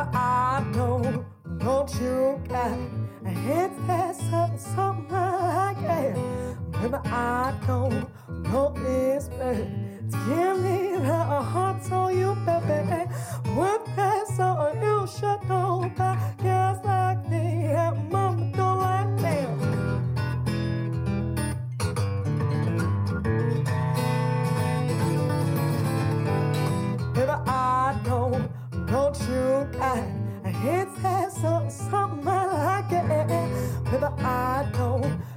Baby, I know, don't you got hit that something, something like that. I don't know it's bad. Give me the heart so you I know.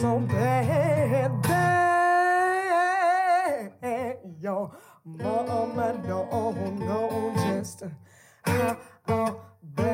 so bad that your mama don't know just how bad.